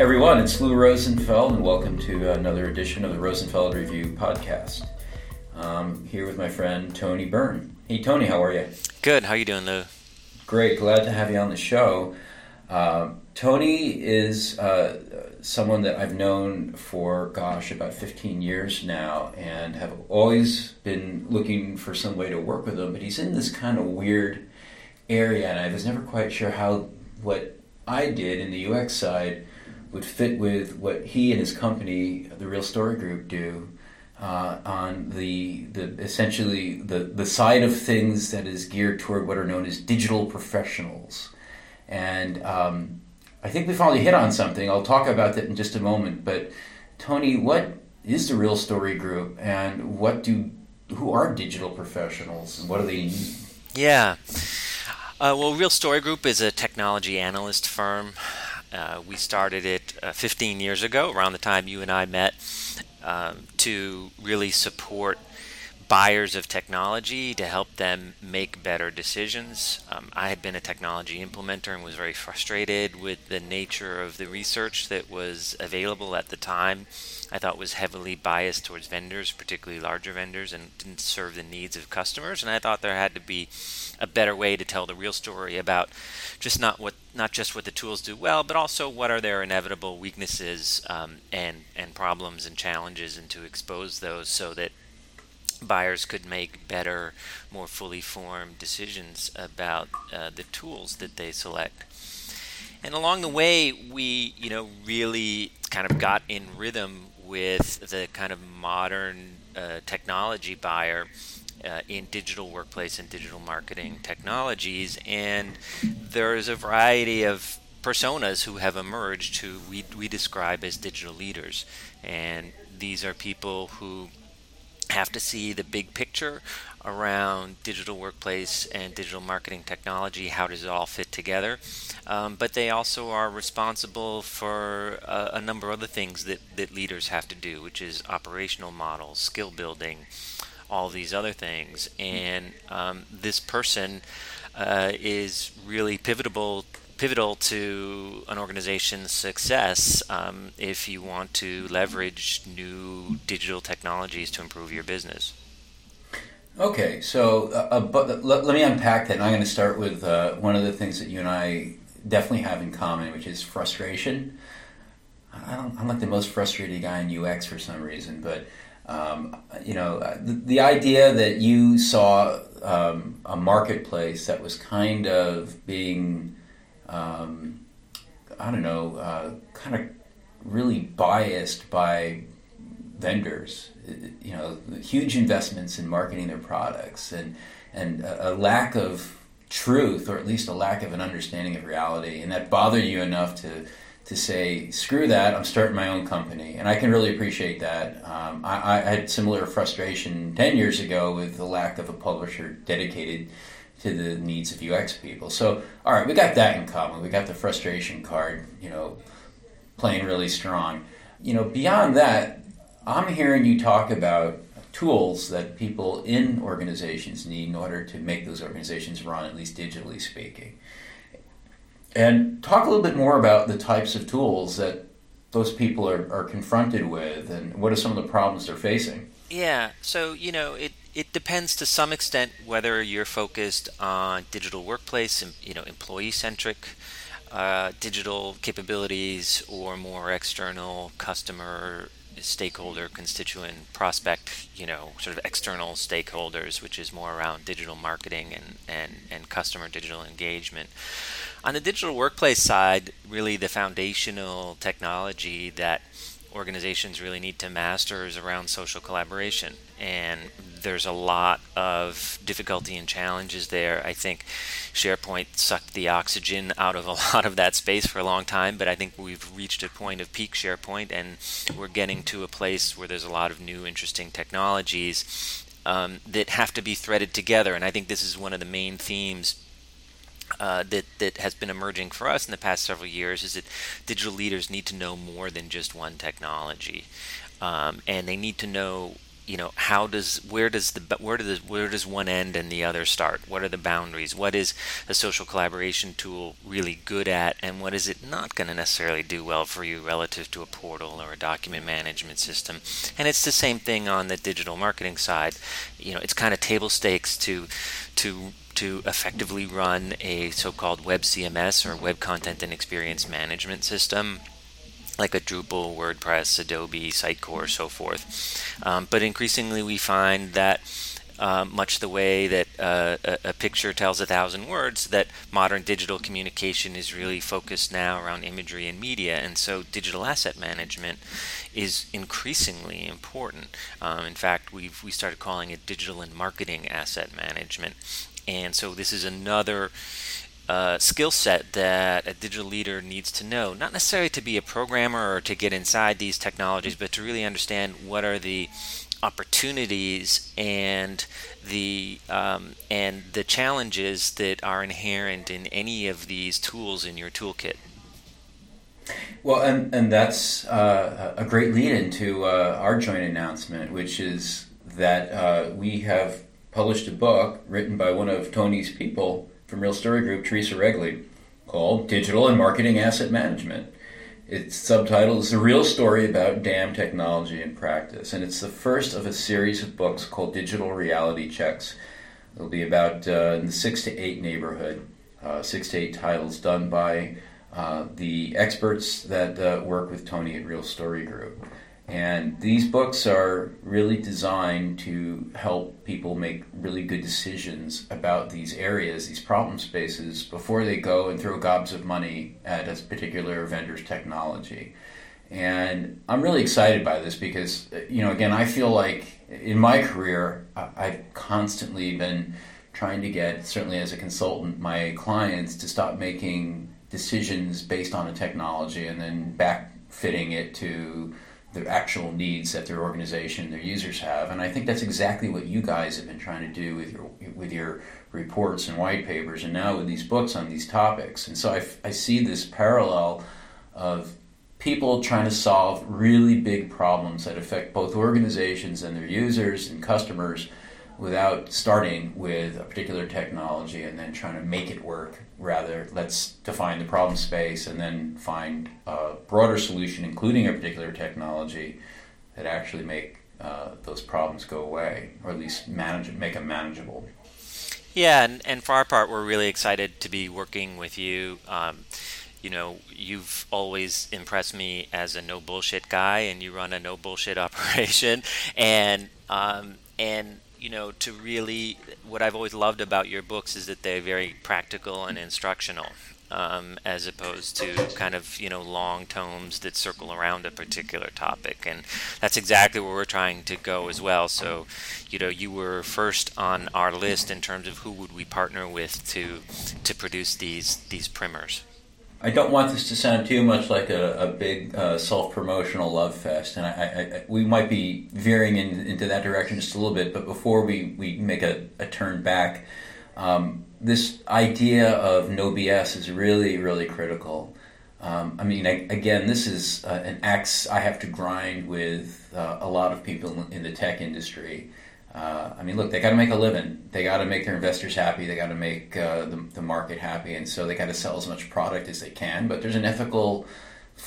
Everyone, it's Lou Rosenfeld, and welcome to another edition of the Rosenfeld Review podcast. I'm here with my friend Tony Byrne. Hey Tony, how are you? Good. How you doing, Lou? Great. Glad to have you on the show. Uh, Tony is uh, someone that I've known for, gosh, about 15 years now, and have always been looking for some way to work with him. But he's in this kind of weird area, and I was never quite sure how what I did in the UX side would fit with what he and his company, the Real Story Group, do uh, on the the essentially the the side of things that is geared toward what are known as digital professionals, and um, I think we finally hit on something. I'll talk about that in just a moment. But Tony, what is the Real Story Group, and what do who are digital professionals, and what do they need? Yeah. Uh, well, Real Story Group is a technology analyst firm. Uh, we started it uh, 15 years ago, around the time you and I met, um, to really support buyers of technology to help them make better decisions. Um, I had been a technology implementer and was very frustrated with the nature of the research that was available at the time. I thought was heavily biased towards vendors, particularly larger vendors, and didn't serve the needs of customers. And I thought there had to be a better way to tell the real story about just not what not just what the tools do well, but also what are their inevitable weaknesses um, and and problems and challenges, and to expose those so that buyers could make better, more fully formed decisions about uh, the tools that they select. And along the way, we, you know, really kind of got in rhythm with the kind of modern uh, technology buyer uh, in digital workplace and digital marketing technologies. And there's a variety of personas who have emerged who we, we describe as digital leaders. And these are people who have to see the big picture around digital workplace and digital marketing technology. How does it all fit together? Um, but they also are responsible for uh, a number of other things that, that leaders have to do, which is operational models, skill building, all these other things. And um, this person uh, is really pivotal pivotal to an organization's success um, if you want to leverage new digital technologies to improve your business. Okay, so uh, uh but let, let, me unpack that. And I'm going to start with uh, one of the things that you and I definitely have in common, which is frustration. I am like the most frustrated guy in UX for some reason, but um, you know, uh, the, the, idea that you saw um, a marketplace that was kind of being, um, I don't know, uh, kind of really biased by vendors, you know, huge investments in marketing their products and, and a, a lack of truth, or at least a lack of an understanding of reality, and that bothered you enough to to say, screw that, I'm starting my own company. And I can really appreciate that. Um, I, I, had similar frustration 10 years ago with the lack of a publisher dedicated to the needs of UX people. So, all right, we got that in common. We got the frustration card, you know, playing really strong. You know, beyond that, I'm hearing you talk about tools that people in organizations need in order to make those organizations run, at least digitally speaking. And talk a little bit more about the types of tools that those people are, are confronted with and what are some of the problems they're facing. Yeah, so, you know, it, it depends to some extent whether you're focused on digital workplace, you know, employee centric uh, digital capabilities or more external customer stakeholder constituent prospect you know sort of external stakeholders which is more around digital marketing and, and, and customer digital engagement. On the digital workplace side really the foundational technology that organizations really need to master is around social collaboration and there's a lot of difficulty and challenges there. I think SharePoint sucked the oxygen out of a lot of that space for a long time, but I think we've reached a point of peak SharePoint and we're getting to a place where there's a lot of new interesting technologies um, that have to be threaded together. And I think this is one of the main themes uh, that that has been emerging for us in the past several years is that digital leaders need to know more than just one technology, um, and they need to know you know how does where does the where does where does one end and the other start? What are the boundaries? What is a social collaboration tool really good at? And what is it not going to necessarily do well for you relative to a portal or a document management system? And it's the same thing on the digital marketing side. You know it's kind of table stakes to to to effectively run a so-called web CMS or web content and experience management system like a Drupal, WordPress, Adobe, Sitecore, so forth. Um, but increasingly, we find that uh, much the way that uh, a, a, picture tells a thousand words, that modern digital communication is really focused now around imagery and media, and so digital asset management is increasingly important. Um, in fact, we've we started calling it digital and marketing asset management, and so this is another uh, skill set that a digital leader needs to know, not necessarily to be a programmer or to get inside these technologies, but to really understand what are the opportunities and the um, and the challenges that are inherent in any of these tools in your toolkit. Well, and and that's uh, a great lead into uh, our joint announcement, which is that uh, we have published a book written by one of Tony's people from Real Story Group, Teresa Regli, called Digital and Marketing Asset Management. Its subtitle is The Real Story About DAM Technology and Practice, and it's the first of a series of books called Digital Reality Checks. It'll be about uh, in the six to eight neighborhood, uh, six to eight titles done by uh, the experts that uh, work with Tony at Real Story Group. And these books are really designed to help people make really good decisions about these areas, these problem spaces, before they go and throw gobs of money at a particular vendor's technology. And I'm really excited by this because, you know, again, I feel like in my career, I've constantly been trying to get, certainly as a consultant, my clients to stop making decisions based on a technology and then back fitting it to the actual needs that their organization, their users have, and I think that's exactly what you guys have been trying to do with your with your reports and white papers, and now with these books on these topics. And so I, I see this parallel of people trying to solve really big problems that affect both organizations and their users and customers without starting with a particular technology and then trying to make it work. Rather, let's define the problem space and then find a broader solution, including a particular technology, that actually make uh, those problems go away, or at least manage make them manageable. Yeah, and, and for our part, we're really excited to be working with you. Um, you know, you've always impressed me as a no bullshit guy, and you run a no bullshit operation, and um, and you know, to really, what I've always loved about your books is that they're very practical and instructional, um, as opposed to kind of, you know, long tomes that circle around a particular topic. And that's exactly where we're trying to go as well. So, you know, you were first on our list in terms of who would we partner with to to produce these these primers. I don't want this to sound too much like a, a big uh, self promotional love fest, and I, I, I, we might be veering in, into that direction just a little bit. But before we, we make a, a turn back, um, this idea of no BS is really, really critical. Um, I mean, again, this is uh, an axe I have to grind with uh, a lot of people in the tech industry. Uh, I mean, look, they got to make a living. They got to make their investors happy. They got to make uh, the, the, market happy, and so they got to sell as much product as they can. But there's an ethical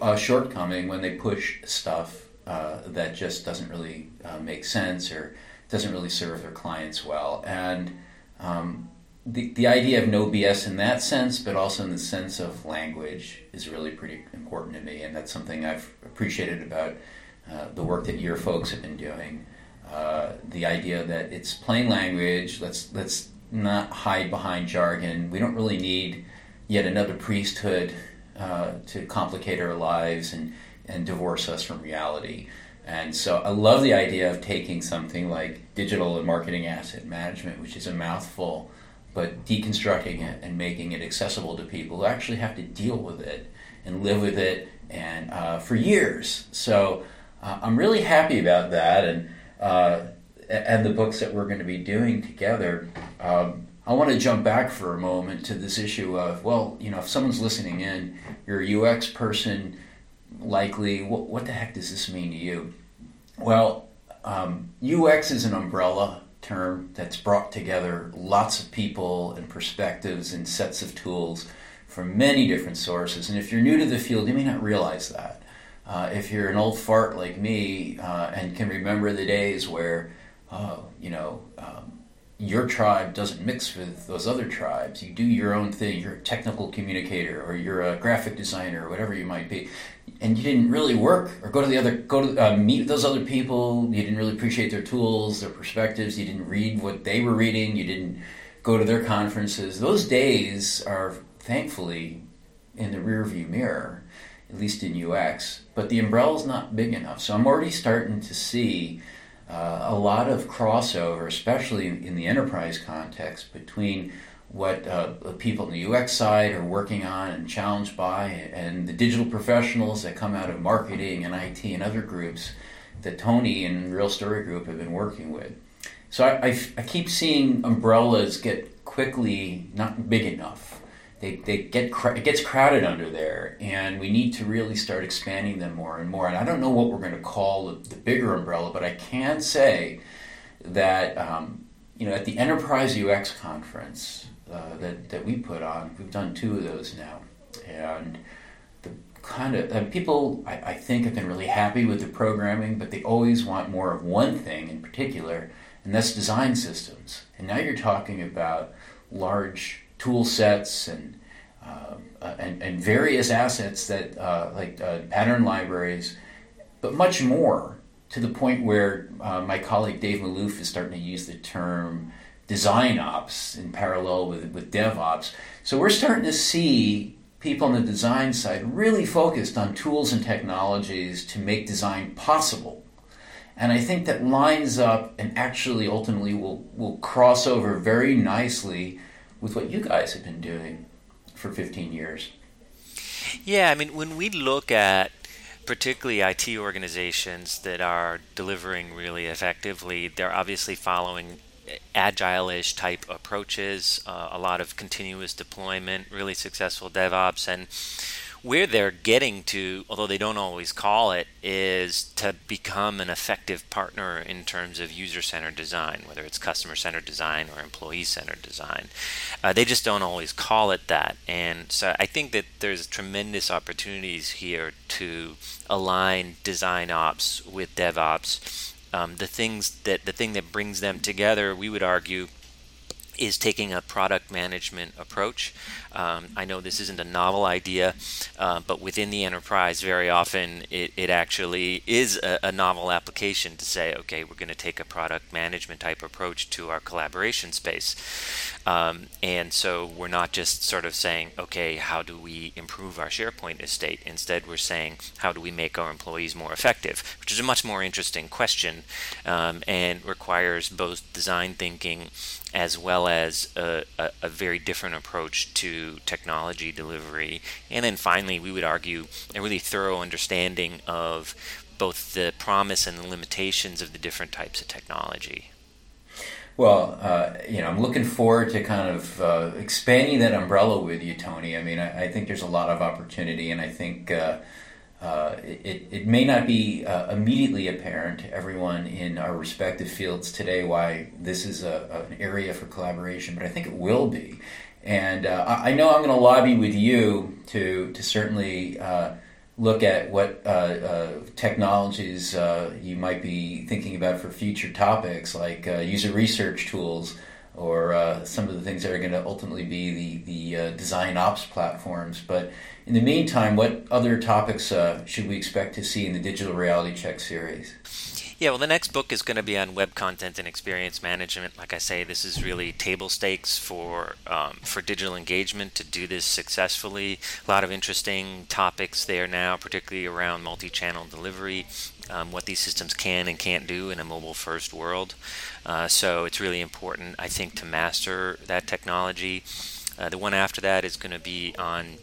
uh, shortcoming when they push stuff uh, that just doesn't really uh, make sense or doesn't really serve their clients well. And um, the the idea of no BS in that sense, but also in the sense of language, is really pretty important to me, and that's something I've appreciated about uh, the work that your folks have been doing. Uh, the idea that it's plain language. Let's let's not hide behind jargon. We don't really need yet another priesthood uh, to complicate our lives and and divorce us from reality. And so I love the idea of taking something like digital and marketing asset management, which is a mouthful, but deconstructing it and making it accessible to people who actually have to deal with it and live with it and uh, for years. So uh, I'm really happy about that and uh, and the books that we're going to be doing together. Um, I want to jump back for a moment to this issue of well, you know, if someone's listening in, you're a UX person, likely. What, what the heck does this mean to you? Well, um, UX is an umbrella term that's brought together lots of people and perspectives and sets of tools from many different sources. And if you're new to the field, you may not realize that. Uh, if you're an old fart like me uh, and can remember the days where, uh, you know, um, your tribe doesn't mix with those other tribes. You do your own thing. You're a technical communicator, or you're a graphic designer, or whatever you might be, and you didn't really work or go to the other go to uh, meet those other people. You didn't really appreciate their tools, their perspectives. You didn't read what they were reading. You didn't go to their conferences. Those days are thankfully in the rearview mirror, at least in UX. But the umbrella's not big enough, so I'm already starting to see uh, a lot of crossover, especially in the enterprise context, between what uh, people on the UX side are working on and challenged by, and the digital professionals that come out of marketing and IT and other groups that Tony and Real Story Group have been working with. So I, I, I keep seeing umbrellas get quickly not big enough they, they get it gets crowded under there, and we need to really start expanding them more and more. And I don't know what we're going to call the, the bigger umbrella, but I can say that um, you know at the Enterprise UX conference uh, that that we put on, we've done two of those now, and the kind of people I, I think have been really happy with the programming, but they always want more of one thing in particular, and that's design systems. And now you're talking about large tool sets and, uh, uh, and, and, various assets that uh, like uh, pattern libraries, but much more to the point where uh, my colleague Dave Malouf is starting to use the term design ops in parallel with, with DevOps. So we're starting to see people on the design side really focused on tools and technologies to make design possible. And I think that lines up and actually ultimately will, will cross over very nicely with what you guys have been doing for 15 years. Yeah, I mean, when we look at particularly IT organizations that are delivering really effectively, they're obviously following agile-ish type approaches, uh, a lot of continuous deployment, really successful DevOps, and where they're getting to, although they don't always call it, is to become an effective partner in terms of user centered design, whether it's customer centered design or employee centered design. Uh, they just don't always call it that. And so I think that there's tremendous opportunities here to align design ops with DevOps. Um, the things that the thing that brings them together, we would argue, is taking a product management approach. Um, I know this isn't a novel idea, uh, but within the enterprise, very often it, it actually is a, a, novel application to say, okay, we're going to take a product management type approach to our collaboration space. Um, and so we're not just sort of saying, okay, how do we improve our SharePoint estate? Instead, we're saying, how do we make our employees more effective? Which is a much more interesting question um, and requires both design thinking as well as a, a, a, very different approach to technology delivery. And then finally, we would argue a really thorough understanding of both the promise and the limitations of the different types of technology. Well, uh, you know, I'm looking forward to kind of uh, expanding that umbrella with you, Tony. I mean, I, I, think there's a lot of opportunity, and I think uh, uh, it, it may not be uh, immediately apparent to everyone in our respective fields today why this is a, an area for collaboration, but I think it will be. And uh, I, I, know I'm going to lobby with you to, to certainly uh, look at what uh, technologies you might be thinking about for future topics, like user research tools or uh, some of the things that are going to ultimately be the, the uh, design ops platforms. But in the meantime, what other topics uh, should we expect to see in the Digital Reality Check series? Yeah, well, the next book is going to be on web content and experience management. Like I say, this is really table stakes for um, for digital engagement to do this successfully. A lot of interesting topics there now, particularly around multi-channel delivery, um, what these systems can and can't do in a mobile-first world. Uh, so it's really important, I think, to master that technology. Uh, the one after that is going to be on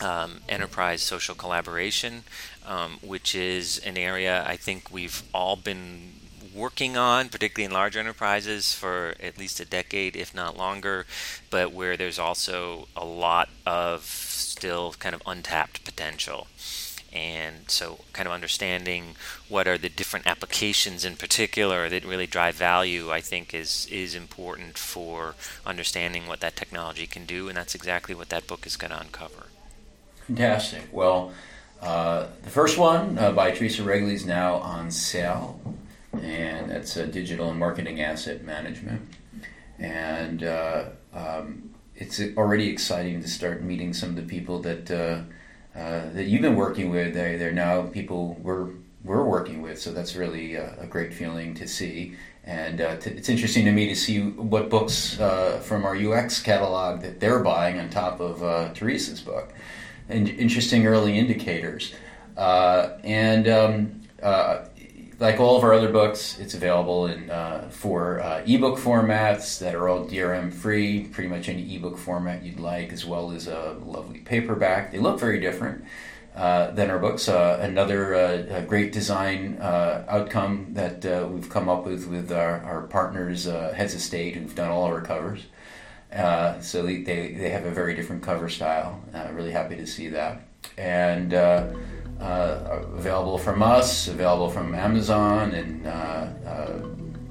um, enterprise social collaboration, um, which is an area I think we've all been working on, particularly in large enterprises, for at least a decade, if not longer, but where there's also a lot of still kind of untapped potential. And so kind of understanding what are the different applications in particular that really drive value i think is is important for understanding what that technology can do. And that's exactly what that book is going to uncover. Fantastic. Well uh, the first one uh, by Teresa Regli is now on sale, and that's a digital and marketing asset management. And uh, um, it's already exciting to start meeting some of the people that uh, that you've been working with. They, they're now people we're we're working with, so that's really a, a great feeling to see. And uh, t- it's interesting to me to see what books uh, from our UX catalog that they're buying on top of uh, Teresa's book. And interesting early indicators. Uh, and um, like all of our other books, it's available in uh, for uh, ebook formats that are all DRM free, pretty much any ebook format you'd like, as well as a lovely paperback. They look very different uh, than our books. Uh, another uh, great design uh, outcome that we've come up with with our, our partners, Heads of State, who've done all of our covers. so they, they, they have a very different cover style. really happy to see that. And uh, available from us, available from Amazon, and uh, uh,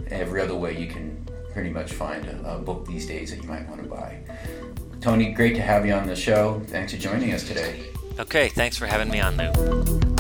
every other way you can pretty much find a, a, book these days that you might want to buy. Tony, great to have you on the show. Thanks for joining us today. Okay, thanks for having me on, Lou.